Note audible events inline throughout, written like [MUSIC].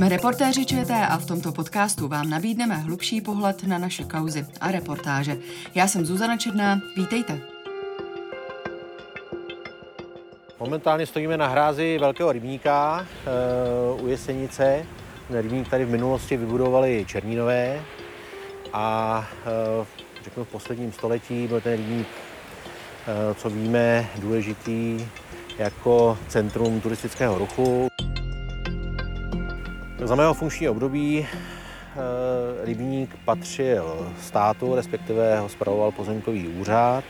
Jsme reportéři ČT a v tomto podcastu vám nabídneme hlubší pohled na naše kauzy a reportáže. Já jsem Zuzana Černá, vítejte. Momentálně stojíme na hrázi velkého rybníka e, u Jesenice. Rybník tady v minulosti vybudovali Černínové a e, řeknu v posledním století byl ten rybník, e, co víme, důležitý jako centrum turistického ruchu. Za mého funkčního období rybník patřil státu, respektive ho spravoval pozemkový úřad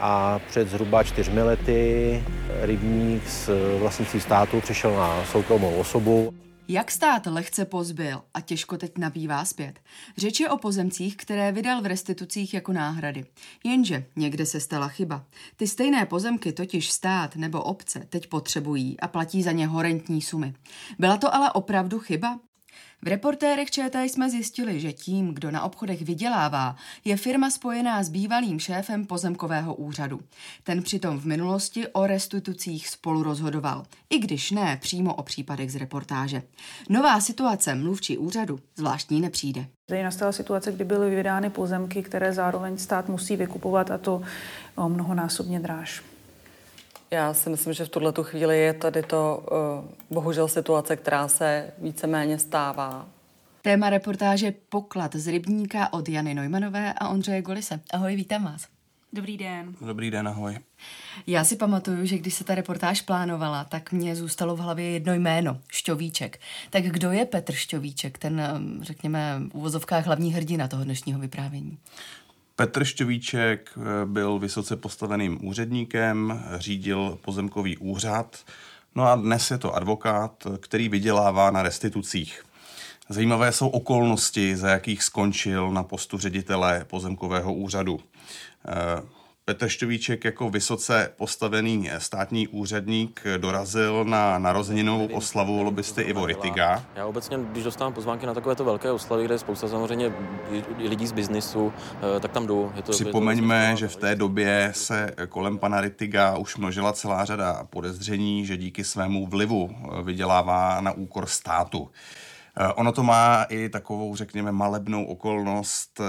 a před zhruba čtyřmi lety rybník z vlastnictví státu přešel na soukromou osobu. Jak stát lehce pozbyl a těžko teď nabývá zpět. Řeč je o pozemcích, které vydal v restitucích jako náhrady. Jenže někde se stala chyba. Ty stejné pozemky totiž stát nebo obce teď potřebují a platí za ně horentní sumy. Byla to ale opravdu chyba? V reportérech ČT jsme zjistili, že tím, kdo na obchodech vydělává, je firma spojená s bývalým šéfem pozemkového úřadu. Ten přitom v minulosti o restitucích spolu rozhodoval, i když ne přímo o případech z reportáže. Nová situace mluvčí úřadu zvláštní nepřijde. Tady nastala situace, kdy byly vydány pozemky, které zároveň stát musí vykupovat a to mnohonásobně dráž. Já si myslím, že v tuhle chvíli je tady to uh, bohužel situace, která se víceméně stává. Téma reportáže Poklad z Rybníka od Jany Neumanové a Ondřeje Golise. Ahoj, vítám vás. Dobrý den. Dobrý den, ahoj. Já si pamatuju, že když se ta reportáž plánovala, tak mě zůstalo v hlavě jedno jméno, Šťovíček. Tak kdo je Petr Šťovíček, ten, řekněme, v uvozovkách hlavní hrdina toho dnešního vyprávění? Petr Šťovíček eh, byl vysoce postaveným úředníkem, řídil pozemkový úřad, no a dnes je to advokát, který vydělává na restitucích. Zajímavé jsou okolnosti, za jakých skončil na postu ředitele pozemkového úřadu. Eh, Petr Šťovíček jako vysoce postavený státní úředník dorazil na narozeninovou oslavu lobbysty Ivo Ritiga. Já obecně, když dostávám pozvánky na takovéto velké oslavy, kde je spousta samozřejmě lidí z biznisu, eh, tak tam jdu. Je to, Připomeňme, je to že v té době se kolem pana Ritiga už množila celá řada podezření, že díky svému vlivu vydělává na úkor státu. Eh, ono to má i takovou, řekněme, malebnou okolnost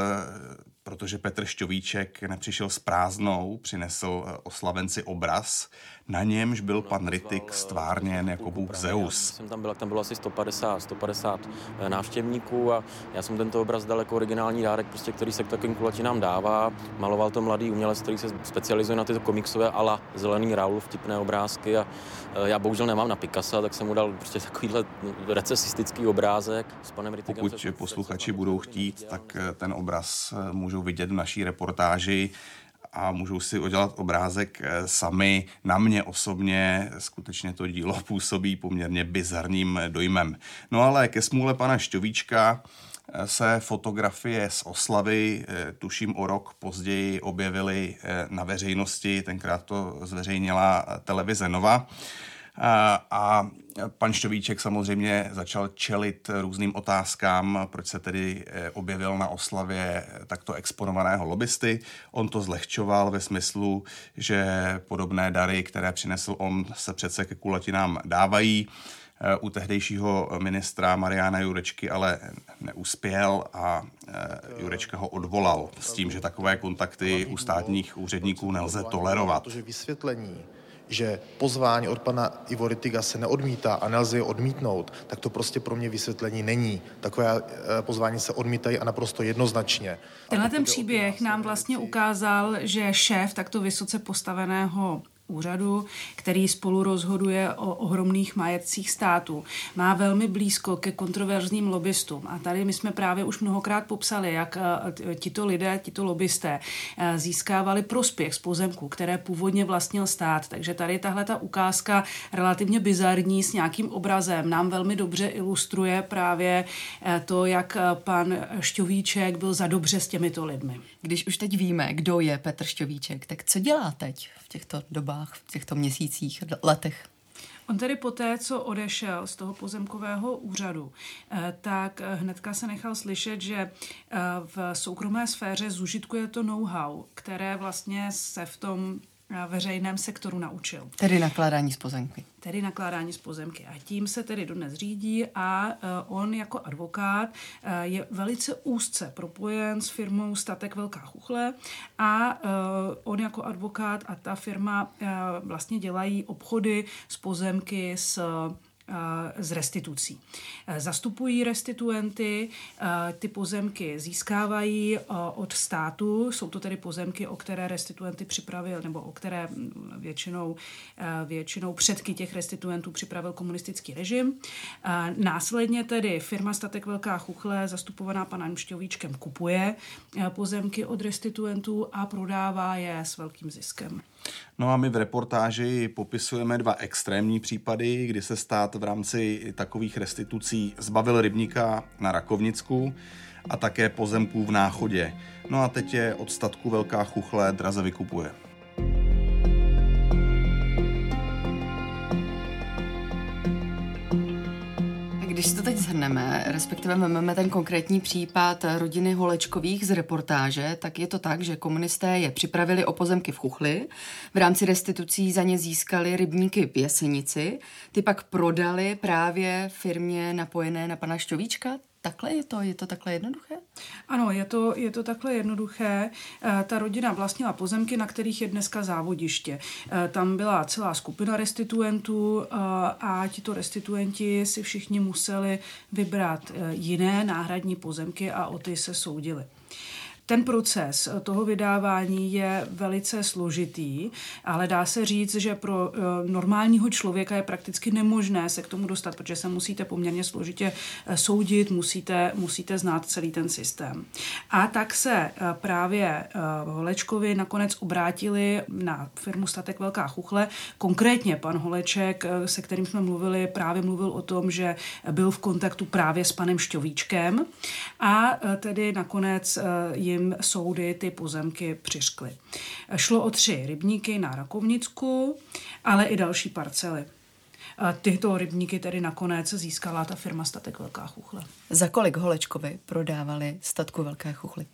protože Petr Šťovíček nepřišel s prázdnou, přinesl eh, oslavenci obraz, na němž byl pan Ritik stvárněn jako bůh Zeus. Jsem tam byl, tam bylo asi 150, 150 eh, návštěvníků a já jsem tento obraz dal jako originální dárek, prostě, který se k takovým kulatinám dává. Maloval to mladý umělec, který se specializuje na tyto komiksové ala zelený Raul, vtipné obrázky a eh, já bohužel nemám na Picasso, tak jsem mu dal prostě takovýhle recesistický obrázek s panem Ritikem. Pokud posluchači budou chtít, tak ten obraz můžou vidět v naší reportáži a můžou si udělat obrázek eh, sami. Na mě osobně skutečně to dílo [LAUGHS] působí poměrně bizarním dojmem. No ale ke smůle pana Šťovíčka eh, se fotografie z oslavy, eh, tuším o rok později, objevily na veřejnosti, tenkrát to zveřejnila televize Nova. A pan Šťovíček samozřejmě začal čelit různým otázkám, proč se tedy eh, objevil na oslavě takto exponovaného lobbysty. On to zlehčoval ve smyslu, že podobné dary, které přinesl on, se přece ke kulatinám dávají. Eh, u tehdejšího ministra Mariana Jurečky ale neuspěl a eh, Jurečka ho odvolal s tím, že takové kontakty u státních úředníků nelze tolerovat. Protože vysvětlení že pozvání od pana Ivo Ritiga se neodmítá a nelze je odmítnout, tak to prostě pro mě vysvětlení není. Takové eh, pozvání se odmítají a naprosto jednoznačně. Tenhle ten příběh nám vlastně ukázal, že šéf takto vysoce postaveného úřadu, který spolu rozhoduje o ohromných majetcích států, má velmi blízko ke kontroverzním lobbystům. A tady my jsme právě už mnohokrát popsali, jak eh, tito lidé, tito lobbysté eh, získávali prospěch z pozemků, které původně vlastnil stát. Takže tady tahle ta ukázka relativně bizarní s nějakým obrazem nám velmi dobře ilustruje právě eh, to, jak pan Šťovíček byl za dobře s těmito lidmi. Když už teď víme, kdo je Petr Šťovíček, tak co dělá teď v těchto dobách, v těchto měsících, letech? On tedy poté, co odešel z toho pozemkového úřadu, eh, tak eh, hnedka se nechal slyšet, že eh, v soukromé sféře zužitkuje to know-how, které vlastně se v tom veřejném sektoru naučil. Tedy nakládání s pozemky. Tedy nakládání s pozemky. A tím se tedy dodnes řídí a on jako advokát je velice úzce propojen s firmou Statek Velká Chuchle a on jako advokát a ta firma vlastně dělají obchody s pozemky s z restitucí. Zastupují restituenty, ty pozemky získávají od státu, jsou to tedy pozemky, o které restituenty připravil, nebo o které většinou, většinou předky těch restituentů připravil komunistický režim. Následně tedy firma Statek Velká Chuchle, zastupovaná panem Šťovíčkem, kupuje pozemky od restituentů a prodává je s velkým ziskem. No a my v reportáži popisujeme dva extrémní případy, kdy se stát v rámci takových restitucí zbavil rybníka na Rakovnicku a také pozemků v Náchodě. No a teď je od statku Velká Chuchle draze vykupuje. Když si to teď zhrneme, respektive máme ten konkrétní případ rodiny Holečkových z reportáže, tak je to tak, že komunisté je připravili o pozemky v Chuchli, v rámci restitucí za ně získali rybníky v Jesenici, ty pak prodali právě firmě napojené na pana Šťovíčka, Takhle je to? Je to takhle jednoduché? Ano, je to, je to takhle jednoduché. E, ta rodina vlastnila pozemky, na kterých je dneska závodiště. E, tam byla celá skupina restituentů e, a tito restituenti si všichni museli vybrat jiné náhradní pozemky a o ty se soudili. Ten proces toho vydávání je velice složitý, ale dá se říct, že pro eh, normálního člověka je prakticky nemožné se k tomu dostat, protože se musíte poměrně složitě eh, soudit, musíte, musíte znát celý ten systém. A tak se eh, právě Holečkovi nakonec obrátili na firmu Statek Velká Chuchle. Konkrétně pan Holeček, se kterým jsme mluvili, právě mluvil o tom, že byl v kontaktu právě s panem Šťovíčkem a tedy nakonec jim jim soudy ty pozemky přiškly. Šlo o tři rybníky na Rakovnicku, ale i další parcely. A tyto rybníky tedy nakonec získala ta firma Statek Velká Chuchle. Za kolik Holečkovi prodávali statku Velké Chuchly?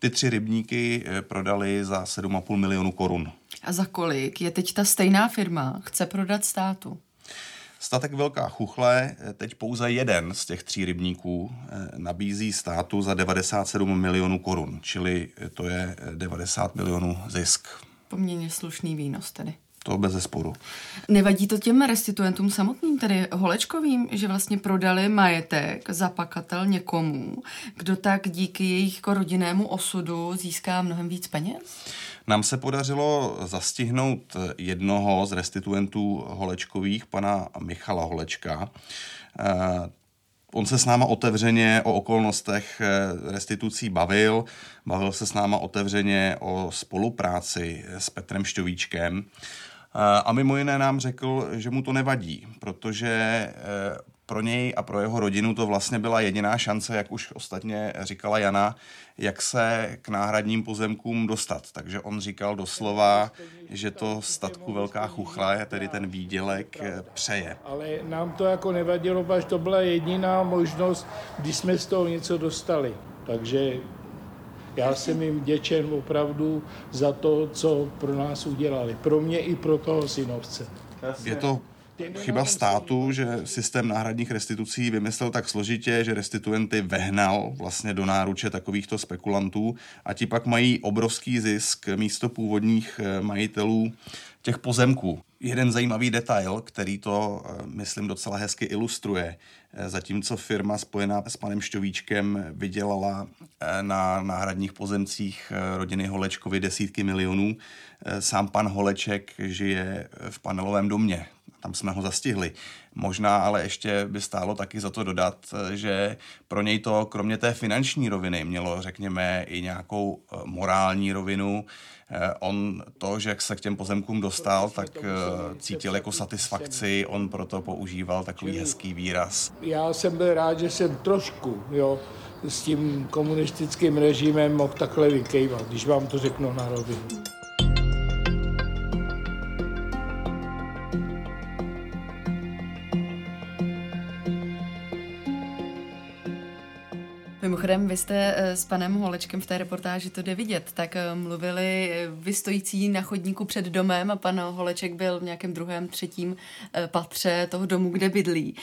Ty tři rybníky eh, prodali za 7,5 milionu korun. A za kolik je teď ta stejná firma chce prodat státu? Statek Velká Chuchle, eh, teď pouze jeden z těch tří rybníků eh, nabízí státu za 97 milionů korun, čili eh, to je 90 milionů zisk. Poměrně slušný výnos tedy. To bez zesporu. Nevadí to těm restituentům samotným, tedy Holečkovým, že vlastně prodali majetek za pakatel někomu, kdo tak díky jejich rodinnému osudu získá mnohem víc peněz? Nám se podařilo zastihnout jednoho z restituentů Holečkových, pana Michala Holečka. Eh, on se s náma otevřeně o okolnostech eh, restitucí bavil, bavil se s náma otevřeně o spolupráci s Petrem Šťovíčkem eh, a mimo jiné nám řekl, že mu to nevadí, protože pro něj a pro jeho rodinu to vlastně byla jediná šance, jak už ostatně říkala Jana, jak se k náhradním pozemkům dostat. Takže on říkal doslova, že to statku Velká Chuchla je tedy ten výdělek přeje. Ale nám to jako nevadilo, protože to byla jediná možnost, když jsme z toho něco dostali. Takže já jsem jim děčen opravdu za to, co pro nás udělali. Pro mě i pro toho synovce. Je to chyba státu, že systém náhradních restitucí vymyslel tak složitě, že restituenty vehnal vlastně do náruče takovýchto spekulantů a ti pak mají obrovský zisk místo původních eh, majitelů těch pozemků. Jeden zajímavý detail, který to, eh, myslím, docela hezky ilustruje. Eh, zatímco firma spojená s panem Šťovíčkem vydělala na náhradních pozemcích rodiny Holečkovi desítky milionů, sám pan Holeček žije v panelovém domě tam jsme ho zastihli. Možná ale ještě by stálo taky za to dodat, že pro něj to kromě té finanční roviny mělo, řekněme, i nějakou eh, morální rovinu. Eh, on to, že se k těm pozemkům dostal, tak eh, cítil jako satisfakci, on proto používal takový hezký výraz. Já jsem byl rád, že jsem trošku jo, s tím komunistickým režimem mohl takhle vykejvat, když vám to řeknu na rovinu. Mimochodem, vy jste eh, s panem Holečkem v té reportáži, to jde vidět, tak eh, mluvili eh, vy stojící na chodníku před domem a pan Holeček byl v nějakém druhém, třetím patře toho domu, kde bydlí.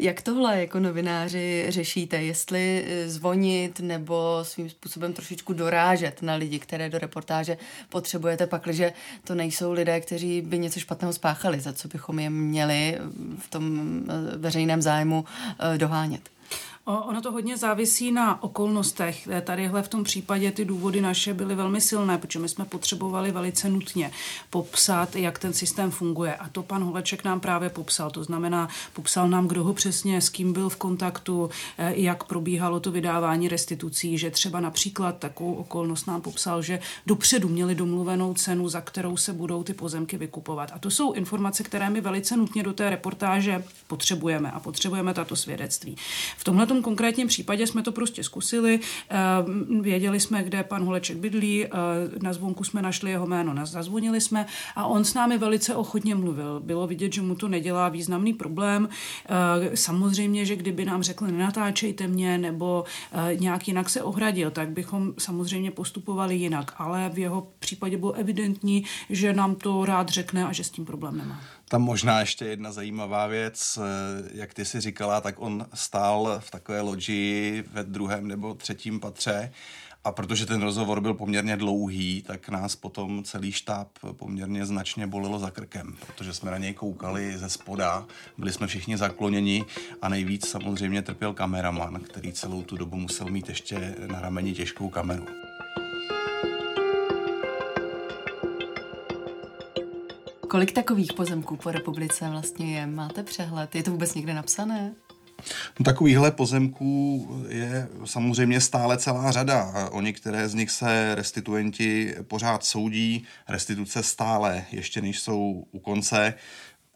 Jak tohle jako novináři řešíte? Jestli zvonit nebo svým způsobem trošičku dorážet na lidi, které do reportáže potřebujete, pakliže to nejsou lidé, kteří by něco špatného spáchali, za co bychom je měli v tom veřejném zájmu dohánět? Ono to hodně závisí na okolnostech. Tadyhle v tom případě ty důvody naše byly velmi silné, protože my jsme potřebovali velice nutně popsat, jak ten systém funguje. A to pan Holeček nám právě popsal. To znamená, popsal nám, kdo ho přesně, s kým byl v kontaktu, eh, jak probíhalo to vydávání restitucí, že třeba například takovou okolnost nám popsal, že dopředu měli domluvenou cenu, za kterou se budou ty pozemky vykupovat. A to jsou informace, které my velice nutně do té reportáže potřebujeme a potřebujeme tato svědectví. V tomhle tom konkrétním případě jsme to prostě zkusili. Eh, věděli jsme, kde pan Holeček bydlí, eh, na zvonku jsme našli jeho jméno, zazvonili jsme a on s námi velice ochotně mluvil. Bylo vidět, že mu to nedělá významný problém. Eh, samozřejmě, že kdyby nám řekli nenatáčejte mě nebo nějak jinak se ohradil, tak bychom samozřejmě postupovali jinak. Ale v jeho případě bylo evidentní, že nám to rád řekne a že s tím problém nemá. Tam možná ještě jedna zajímavá věc. Jak ty si říkala, tak on stál v takové loďi ve druhém nebo třetím patře a protože ten rozhovor byl poměrně dlouhý, tak nás potom celý štáb poměrně značně bolelo za krkem, protože jsme na něj koukali ze spoda, byli jsme všichni zakloněni a nejvíc samozřejmě trpěl kameraman, který celou tu dobu musel mít ještě na rameni těžkou kameru. Kolik takových pozemků po republice vlastně je? Máte přehled? Je to vůbec někde napsané? No, takovýchhle pozemků je samozřejmě stále celá řada. O některé z nich se restituenti pořád soudí, restituce stále, ještě než jsou u konce.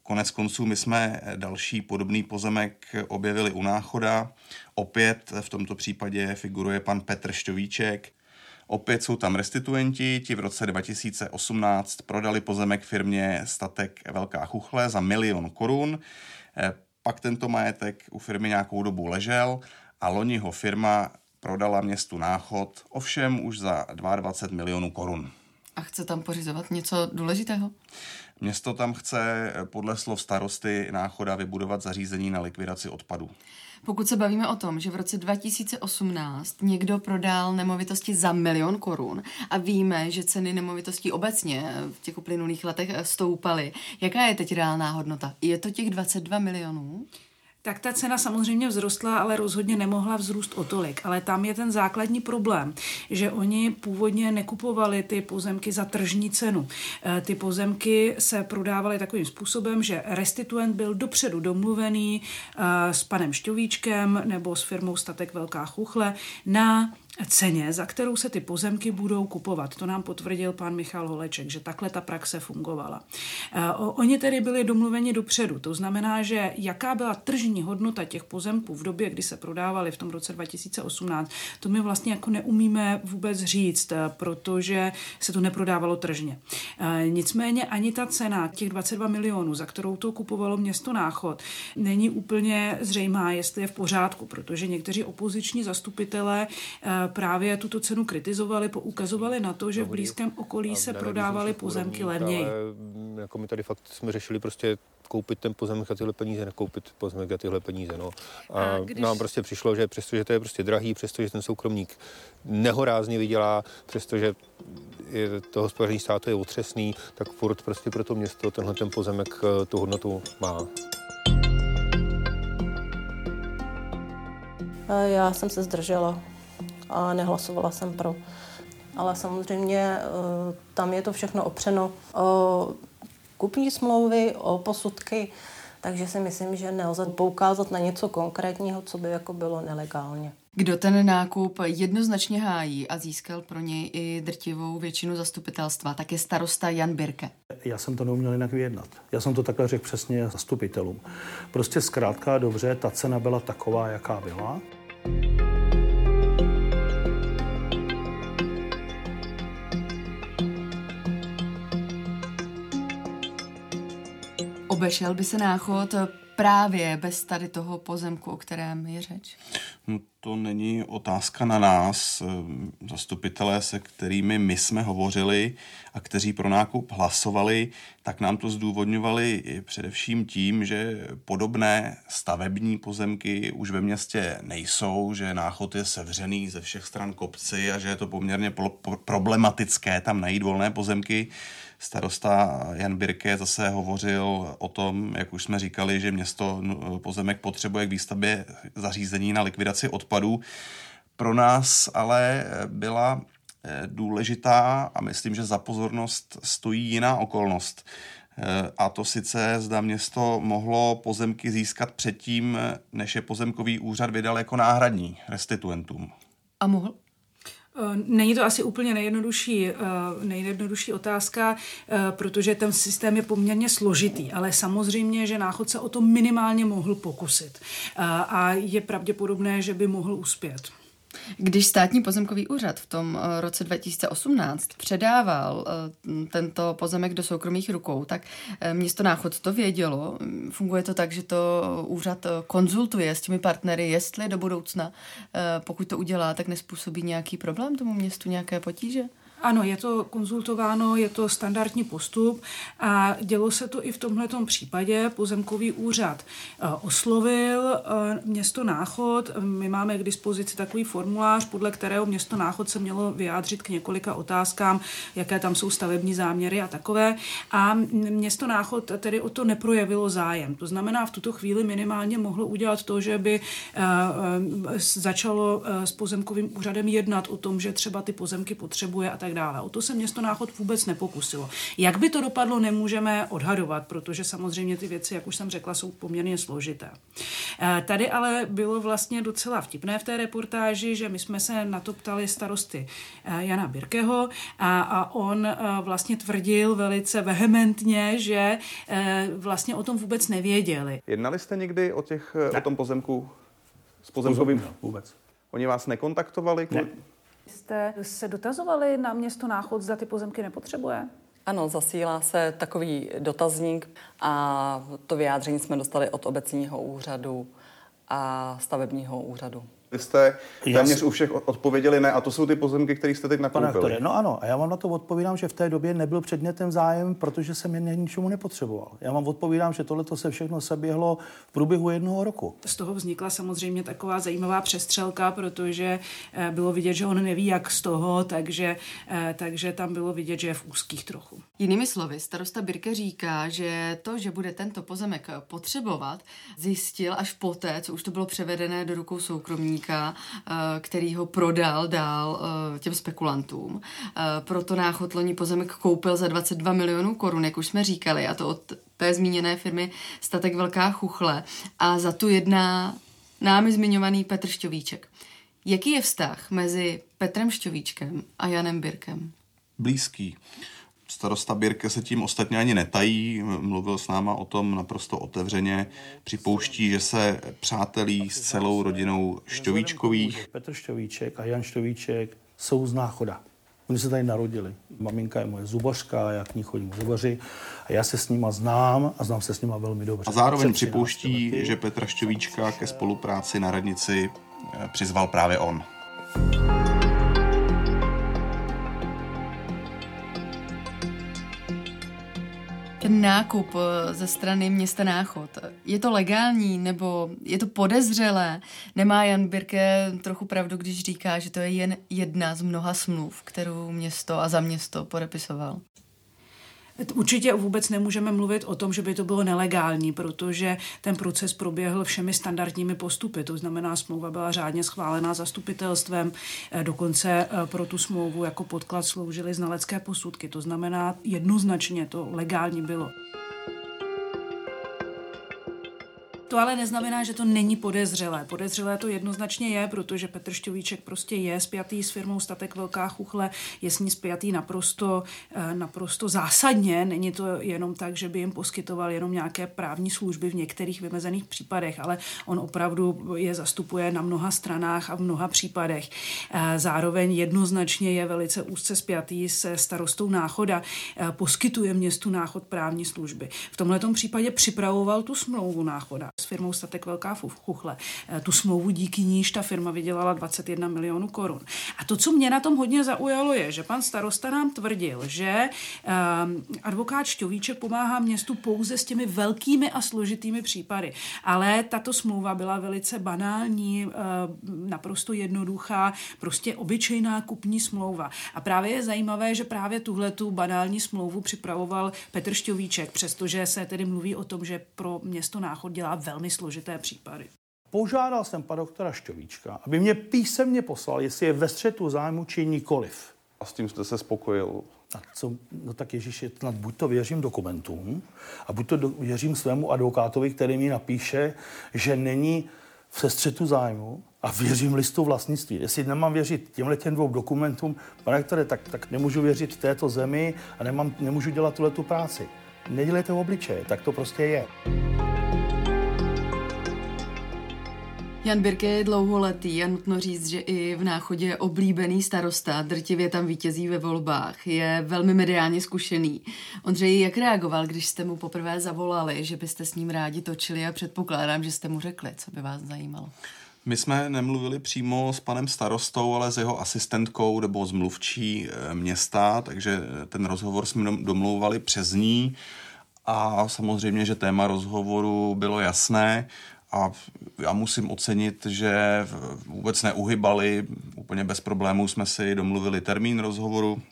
Konec konců my jsme další podobný pozemek objevili u Náchoda. Opět v tomto případě figuruje pan Petr Šťovíček, Opět jsou tam restituenti, ti v roce 2018 prodali pozemek firmě Statek Velká Chuchle za milion korun. Eh, pak tento majetek u firmy nějakou dobu ležel a loni ho firma prodala městu Náchod, ovšem už za 22 milionů korun. A chce tam pořizovat něco důležitého? Město tam chce podle slov starosty Náchoda vybudovat zařízení na likvidaci odpadů. Pokud se bavíme o tom, že v roce 2018 někdo prodal nemovitosti za milion korun a víme, že ceny nemovitostí obecně v těch uplynulých letech stoupaly, jaká je teď reálná hodnota? Je to těch 22 milionů? Tak ta cena samozřejmě vzrostla, ale rozhodně nemohla vzrůst o tolik. Ale tam je ten základní problém, že oni původně nekupovali ty pozemky za tržní cenu. E, ty pozemky se prodávaly takovým způsobem, že restituent byl dopředu domluvený e, s panem Šťovíčkem nebo s firmou Statek Velká Chuchle na ceně, za kterou se ty pozemky budou kupovat. To nám potvrdil pan Michal Holeček, že takhle ta praxe fungovala. Eh, oni tedy byli domluveni dopředu. To znamená, že jaká byla tržní hodnota těch pozemků v době, kdy se prodávaly v tom roce 2018, to my vlastně jako neumíme vůbec říct, eh, protože se to neprodávalo tržně. Eh, nicméně ani ta cena těch 22 milionů, za kterou to kupovalo město Náchod, není úplně zřejmá, jestli je v pořádku, protože někteří opoziční zastupitelé právě tuto cenu kritizovali, poukazovali na to, že v blízkém okolí se prodávaly pozemky levněji. Jako my tady fakt jsme řešili prostě koupit ten pozemek a tyhle peníze, nekoupit pozemek a tyhle peníze. No. A, a když... nám prostě přišlo, že přestože to je prostě drahý, přestože ten soukromník nehorázně vydělá, přestože je to hospodaření státu je otřesný, tak furt prostě pro to město tenhle ten pozemek eh, tu hodnotu má. Já jsem se zdržela a nehlasovala jsem pro. Ale samozřejmě eh, tam je to všechno opřeno o kupní smlouvy, o posudky, takže si myslím, že nelze poukázat na něco konkrétního, co by jako bylo nelegálně. Kdo ten nákup jednoznačně hájí a získal pro něj i drtivou většinu zastupitelstva, tak je starosta Jan Birke. Já jsem to neuměl jinak vyjednat. Já jsem to takhle řekl přesně zastupitelům. Prostě zkrátka dobře, ta cena byla taková, jaká byla. Obešel by se náchod právě bez tady toho pozemku, o kterém je řeč? No, to není otázka na nás. Zastupitelé, se kterými my jsme hovořili a kteří pro nákup hlasovali, tak nám to zdůvodňovali především tím, že podobné stavební pozemky už ve městě nejsou, že náchod je sevřený ze všech stran kopci a že je to poměrně problematické tam najít volné pozemky. Starosta Jan Birke zase hovořil o tom, jak už jsme říkali, že město pozemek potřebuje k výstavbě zařízení na likvidaci odpadů. Pro nás ale byla eh, důležitá a myslím, že za pozornost stojí jiná okolnost. Eh, a to sice zda město mohlo pozemky získat předtím, než je pozemkový úřad vydal jako náhradní restituentům. A mohl? Eh, není to asi úplně nejjednodušší, eh, nejjednodušší otázka, eh, protože ten systém je poměrně složitý, ale samozřejmě, že náchod se o to minimálně mohl pokusit a je pravděpodobné, že by mohl uspět. Když státní pozemkový úřad v tom eh, roce 2018 předával eh, tento pozemek do soukromých rukou, tak eh, město Náchod to vědělo. Funguje to tak, že to úřad konzultuje s těmi partnery, jestli do budoucna, pokud to udělá, tak nespůsobí nějaký problém tomu městu, nějaké potíže? Ano, je to konzultováno, je to standardní postup a dělo se to i v tomto případě. Pozemkový úřad eh, oslovil eh, město Náchod. My máme k dispozici takový formulář, podle kterého město Náchod se mělo vyjádřit k několika otázkám, jaké tam jsou stavební záměry a takové. A město Náchod tedy o to neprojevilo zájem. To znamená, v tuto chvíli minimálně mohlo udělat to, že by eh, začalo s pozemkovým úřadem jednat o tom, že třeba ty pozemky potřebuje a tak tak dále. O to se město Náchod vůbec nepokusilo. Jak by to dopadlo, nemůžeme odhadovat, protože samozřejmě ty věci, jak už jsem řekla, jsou poměrně složité. Eh, tady ale bylo vlastně docela vtipné v té reportáži, že my jsme se na to ptali starosty eh, Jana Birkeho a, a on eh, vlastně tvrdil velice vehementně, že vlastně o tom vůbec nevěděli. Jednali jste někdy o, těch, o tom pozemku s pozemkovým? Pozemku, vůbec. Oni vás nekontaktovali? Ne. Jste se dotazovali na město Náchod, zda ty pozemky nepotřebuje? Ano, zasílá se takový dotazník a to vyjádření jsme dostali od obecního úřadu a stavebního úřadu. Vy jste téměř u všech odpověděli ne a to jsou ty pozemky, které jste teď nakoupili. Aktore, no ano, a já vám na to odpovídám, že v té době nebyl předmětem zájem, protože jsem je ničemu nepotřeboval. Já vám odpovídám, že tohle se všechno seběhlo v průběhu jednoho roku. Z toho vznikla samozřejmě taková zajímavá přestřelka, protože eh, bylo vidět, že on neví, jak z toho, takže, eh, takže tam bylo vidět, že je v úzkých trochu. Jinými slovy, starosta Birke říká, že to, že bude tento pozemek potřebovat, zjistil až poté, co už to bylo převedené do rukou soukromníka obchodníka, eh, který ho prodal dál eh, těm spekulantům. Eh, proto náchod loni pozemek koupil za 22 milionů korun, jak už jsme říkali, a to od té zmíněné firmy Statek Velká Chuchle. A za tu jedná námi zmiňovaný Petr Šťovíček. Jaký je vztah mezi Petrem Šťovíčkem a Janem Birkem? Blízký. Starosta Birke se tím ostatně ani netají, mluvil s náma o tom naprosto otevřeně. Připouští, že se přátelí s celou rodinou Šťovíčkových. Petr Šťovíček a Jan Šťovíček jsou z náchoda. Oni se tady narodili. Maminka je moje zubařka, já k ní chodím zubaři a já se s nima znám a znám se s nima velmi dobře. A zároveň připouští, že Petra Šťovíčka ke spolupráci na radnici eh, přizval právě on. ten nákup eh, ze strany města Náchod, je to legální nebo je to podezřelé? Nemá Jan Birke trochu pravdu, když říká, že to je jen jedna z mnoha smluv, kterou město a za město podepisoval? Určitě vůbec nemůžeme mluvit o tom, že by to bylo nelegální, protože ten proces proběhl všemi standardními postupy. To znamená, smlouva byla řádně schválená zastupitelstvem, eh, dokonce eh, pro tu smlouvu jako podklad sloužily znalecké posudky. To znamená, jednoznačně to legální bylo. To ale neznamená, že to není podezřelé. Podezřelé to jednoznačně je, protože Petr Šťovíček prostě je spjatý s firmou Statek Velká Chuchle, je s ní spjatý naprosto, eh, naprosto zásadně. Není to jenom tak, že by jim poskytoval jenom nějaké právní služby v některých vymezených případech, ale on opravdu je zastupuje na mnoha stranách a v mnoha případech. Eh, zároveň jednoznačně je velice úzce spjatý se starostou Náchoda, eh, poskytuje městu Náchod právní služby. V tomhle případě připravoval tu smlouvu Náchoda s firmou Statek Velká Chuchle. Eh, tu smlouvu díky níž ta firma vydělala 21 milionů korun. A to, co mě na tom hodně zaujalo, je, že pan starosta nám tvrdil, že um, advokát Šťovíček pomáhá městu pouze s těmi velkými a složitými případy. Ale tato smlouva byla velice banální, uh, naprosto jednoduchá, prostě obyčejná kupní smlouva. A právě je zajímavé, že právě tuhle tu banální smlouvu připravoval Petr Šťovíček, přestože se tedy mluví o tom, že pro město Náchod dělá velmi složité případy. Požádal jsem pana doktora Šťovíčka, aby mě písemně poslal, jestli je ve střetu zájmu či nikoliv. A s tím jste se spokojil? A co, no tak Ježíš, snad buď to věřím dokumentům, a buď to do, věřím svému advokátovi, který mi napíše, že není v střetu zájmu a věřím listu vlastnictví. Jestli nemám věřit těmhle těm dvou dokumentům, pane doktore, tak, tak nemůžu věřit této zemi a nemám, nemůžu dělat tuhle tu práci. Nedělejte obličeje, tak to prostě je. Jan Birke je dlouholetý. A nutno říct, že i v náchodě je oblíbený starosta, drtivě tam vítězí ve volbách, je velmi mediálně zkušený. Ondřej, jak reagoval, když jste mu poprvé zavolali, že byste s ním rádi točili? A předpokládám, že jste mu řekli, co by vás zajímalo? My jsme nemluvili přímo s panem starostou, ale s jeho asistentkou nebo s mluvčí eh, města, takže ten rozhovor jsme domlouvali přes ní. A samozřejmě, že téma rozhovoru bylo jasné a já musím ocenit, že vůbec neuhybali, úplně bez problémů jsme si domluvili termín rozhovoru.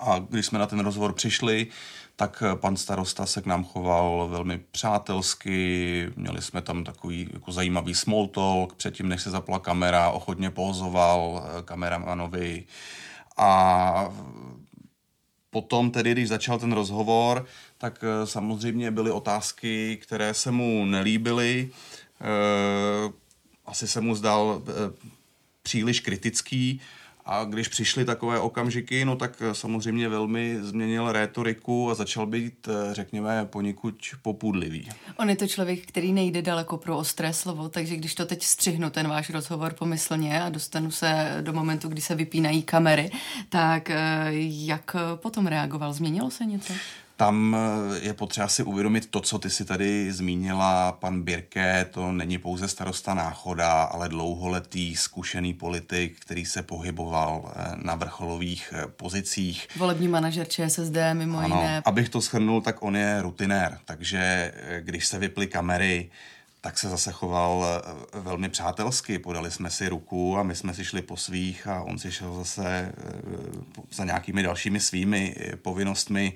A když jsme na ten rozhovor přišli, tak pan starosta se k nám choval velmi přátelsky, měli jsme tam takový jako zajímavý small talk, předtím, než se zapla kamera, ochotně pozoval eh, kameramanovi a potom tedy, když začal ten rozhovor, tak eh, samozřejmě byly otázky, které se mu nelíbily. Eh, asi se mu zdal příliš kritický, a když přišly takové okamžiky, no tak eh, samozřejmě velmi změnil rétoriku a začal být, eh, řekněme, poněkud popudlivý. On je to člověk, který nejde daleko pro ostré slovo, takže když to teď střihnu, ten váš rozhovor pomyslně a dostanu se do momentu, kdy se vypínají kamery, tak eh, jak potom reagoval? Změnilo se něco? Tam eh, je potřeba si uvědomit to, co ty si tady zmínila, pan Birke, to není pouze starosta náchoda, ale dlouholetý zkušený politik, který se pohyboval eh, na vrcholových eh, pozicích. Volební manažer ČSSD mimo ano, jiné. Abych to shrnul, tak on je rutinér, takže když se vyply kamery, tak se zase choval eh, velmi přátelsky. Podali jsme si ruku a my jsme si šli po svých a on si šel zase eh, za nějakými dalšími svými eh, povinnostmi.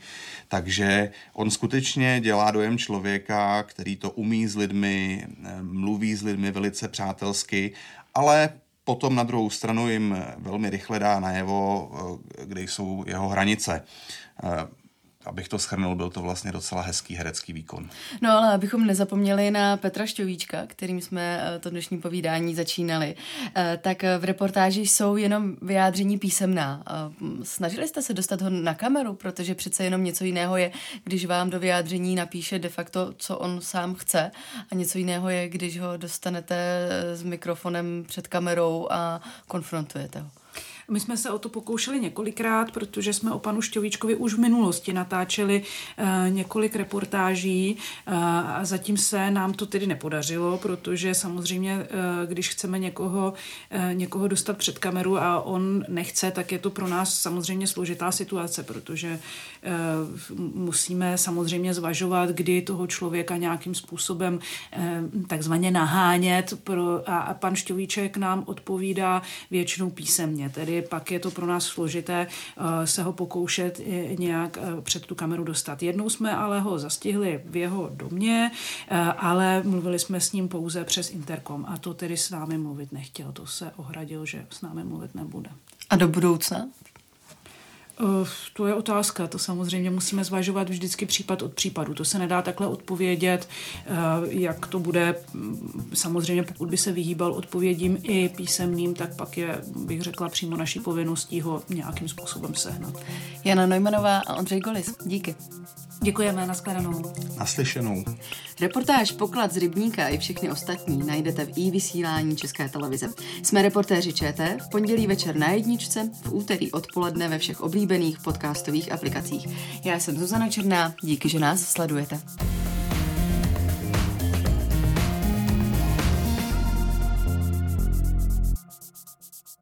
Takže on skutečně dělá dojem člověka, který to umí s lidmi, mluví s lidmi velice přátelsky, ale potom na druhou stranu jim velmi rychle dá najevo, kde jsou jeho hranice abych to schrnul, byl to vlastně docela hezký herecký výkon. No ale abychom nezapomněli na Petra Šťovíčka, kterým jsme eh, to dnešní povídání začínali, eh, tak v reportáži jsou jenom vyjádření písemná. Eh, snažili jste se dostat ho na kameru, protože přece jenom něco jiného je, když vám do vyjádření napíše de facto, co on sám chce a něco jiného je, když ho dostanete s mikrofonem před kamerou a konfrontujete ho. My jsme se o to pokoušeli několikrát, protože jsme o panu Šťovíčkovi už v minulosti natáčeli uh, několik reportáží uh, a zatím se nám to tedy nepodařilo, protože samozřejmě, uh, když chceme někoho, uh, někoho dostat před kameru a on nechce, tak je to pro nás samozřejmě složitá situace, protože musíme samozřejmě zvažovat, kdy toho člověka nějakým způsobem uh, takzvaně nahánět pro, a, pan Šťovíček nám odpovídá většinou písemně, tedy pak je to pro nás složité eh, se ho pokoušet nějak eh, před tu kameru dostat. Jednou jsme ale ho zastihli v jeho domě, eh, ale mluvili jsme s ním pouze přes interkom a to tedy s námi mluvit nechtěl. To se ohradil, že s námi mluvit nebude. A do budoucna? Uh, to je otázka, to samozřejmě musíme zvažovat vždycky případ od případu. To se nedá takhle odpovědět, uh, jak to bude. Samozřejmě pokud by se vyhýbal odpovědím i písemným, tak pak je, bych řekla, přímo naší povinností ho nějakým způsobem sehnat. Jana Neumannová a Ondřej Golis, díky. Děkujeme, nashledanou. Naslyšenou. Reportáž Poklad z Rybníka i všechny ostatní najdete v i vysílání České televize. Jsme reportéři ČT v pondělí večer na jedničce, v úterý odpoledne ve všech oblíbených podcastových aplikacích. Já jsem Zuzana Černá, díky, že nás sledujete.